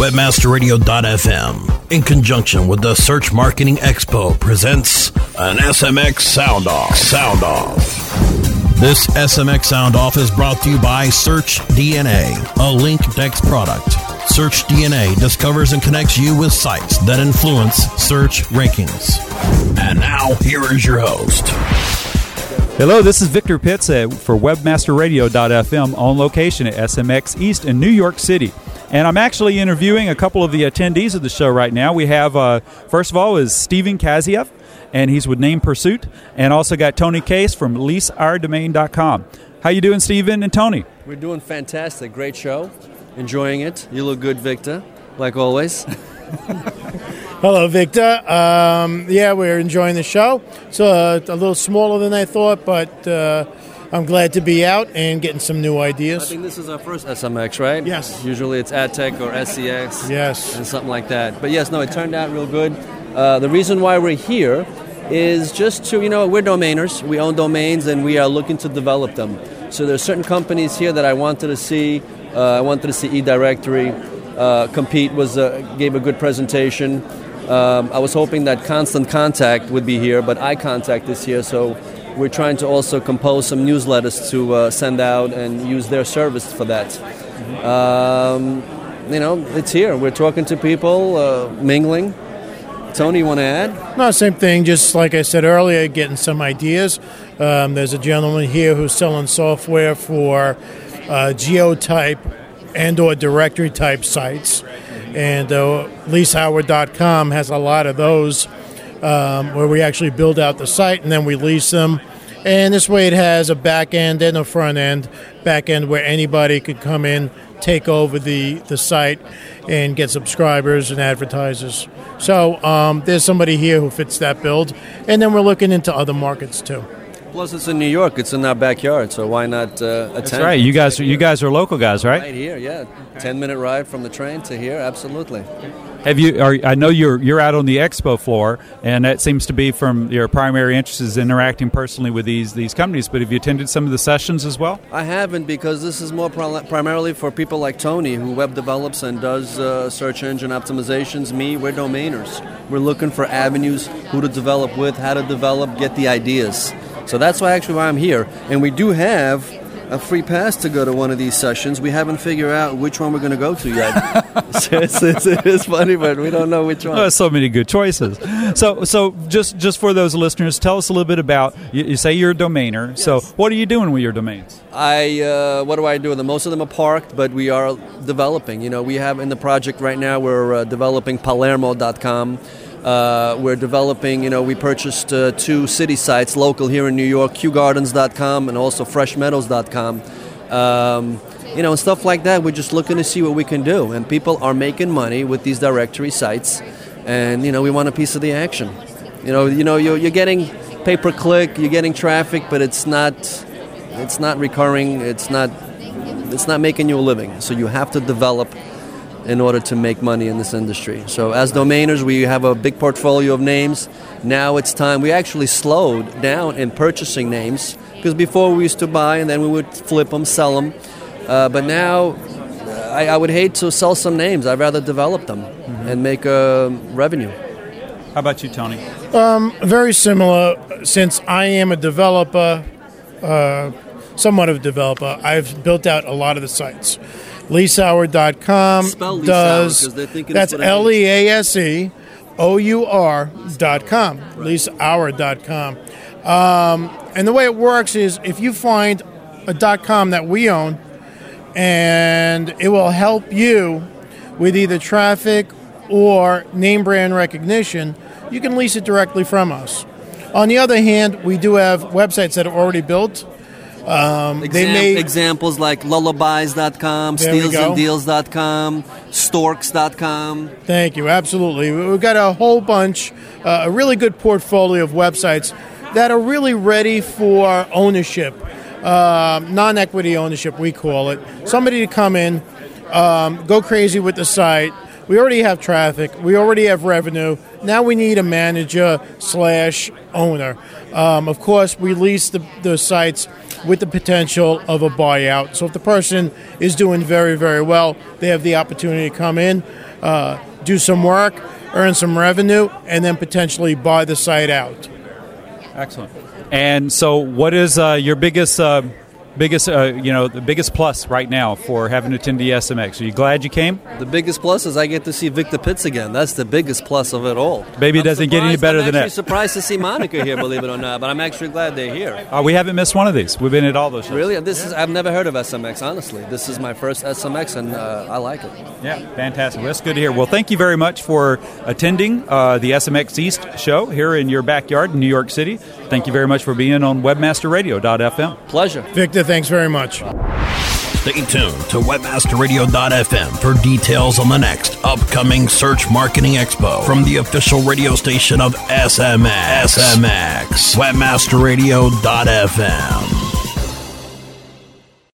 Webmasterradio.fm, in conjunction with the Search Marketing Expo, presents an SMX Sound Off. Sound Off. This SMX Sound Off is brought to you by Search DNA, a Linkdex product. Search DNA discovers and connects you with sites that influence search rankings. And now, here is your host. Hello, this is Victor Pitts for WebmasterRadio.fm on location at SMX East in New York City. And I'm actually interviewing a couple of the attendees of the show right now. We have, uh, first of all, is Stephen Kaziev, and he's with Name Pursuit, and also got Tony Case from LeaseOurDomain.com. How you doing, Stephen and Tony? We're doing fantastic. Great show. Enjoying it. You look good, Victor, like always. Hello, Victor. Um, yeah, we're enjoying the show. It's uh, a little smaller than I thought, but uh, I'm glad to be out and getting some new ideas. I think this is our first SMX, right? Yes. Usually it's AdTech or SCX. Yes. And something like that. But yes, no, it turned out real good. Uh, the reason why we're here is just to, you know, we're domainers. We own domains and we are looking to develop them. So there's certain companies here that I wanted to see. Uh, I wanted to see eDirectory. Uh, Compete was uh, gave a good presentation. Um, I was hoping that Constant Contact would be here, but iContact is here, so we're trying to also compose some newsletters to uh, send out and use their service for that. Um, you know, it's here. We're talking to people, uh, mingling. Tony, you want to add? No, same thing. Just like I said earlier, getting some ideas. Um, there's a gentleman here who's selling software for uh, geotype and/or directory type sites, and uh, LeaseOur.com has a lot of those um, where we actually build out the site and then we lease them. And this way, it has a back end and a front end. Back end where anybody could come in, take over the, the site, and get subscribers and advertisers. So um, there's somebody here who fits that build. And then we're looking into other markets too. Plus, it's in New York. It's in our backyard, so why not uh, attend? That's right. You guys, you guys are local guys, right? Right here, yeah. Ten minute ride from the train to here, absolutely. Have you? Are, I know you're you're out on the expo floor, and that seems to be from your primary interest is interacting personally with these these companies. But have you attended some of the sessions as well? I haven't because this is more pri- primarily for people like Tony, who web develops and does uh, search engine optimizations. Me, we're domainers. We're looking for avenues, who to develop with, how to develop, get the ideas. So that's why actually why I'm here. And we do have a free pass to go to one of these sessions. We haven't figured out which one we're going to go to yet. it's, it's, it's funny, but we don't know which one. Oh, so many good choices. So, so just just for those listeners, tell us a little bit about. You, you say you're a domainer. So, what are you doing with your domains? I uh, what do I do with them? Most of them are parked, but we are developing. You know, we have in the project right now. We're uh, developing Palermo.com. Uh, we're developing. You know, we purchased uh, two city sites local here in New York: KewGardens.com and also FreshMeadows.com. Um, you know, and stuff like that. We're just looking to see what we can do, and people are making money with these directory sites, and you know, we want a piece of the action. You know, you know, you're, you're getting pay per click, you're getting traffic, but it's not, it's not recurring. It's not, it's not making you a living. So you have to develop in order to make money in this industry. So as domainers, we have a big portfolio of names. Now it's time. We actually slowed down in purchasing names because before we used to buy and then we would flip them, sell them. Uh, but now I, I, would hate to sell some names. I'd rather develop them mm-hmm. and make a revenue. How about you, Tony? Um, very similar. Since I am a developer, uh, somewhat of a developer, I've built out a lot of the sites. LeaseOur.com Spell does LeaseOur, that's L E A S E O U R dot com. LeaseOur.com. Um, and the way it works is if you find a dot com that we own, and it will help you with either traffic or name brand recognition, you can lease it directly from us. On the other hand, we do have websites that are already built. Um, Exam- they may, examples like lullabies.com, There we go. stealsanddeals.com, storks.com. Thank you. Absolutely. We've got a whole bunch, uh, a really good portfolio of websites that are really ready for ownership, um, non equity ownership, we call it. Somebody to come in, um, go crazy with the site. We already have traffic, we already have revenue. Now we need a manager slash owner. Um, of course, we lease the, the sites with the potential of a buyout. So if the person is doing very, very well, they have the opportunity to come in, uh, do some work, earn some revenue, and then potentially buy the site out. Excellent. And so, what is uh, your biggest uh, biggest, uh, you know, the biggest plus right now for having to attend the SMX? Are you glad you came? The biggest plus is I get to see Victor Pitts again. That's the biggest plus of it all. Maybe it doesn't get any better I'm than actually that. surprised to see Monica here, believe it or not, but I'm actually glad they're here. Uh, we haven't missed one of these. We've been at all those shows. Really, this is I've never heard of SMX. Honestly, this is my first SMX, and uh, I like it. Yeah, fantastic. Well, that's good to hear. Well, thank you very much for attending uh, the SMX East show here in your backyard in New York City. Thank you very much for being on WebmasterRadio.fm. Pleasure. Victor, thanks very much. Stay tuned to webmasterradio.fm for details on the next upcoming Search Marketing Expo from the official radio station of SMX. SMX. Webmasterradio.fm.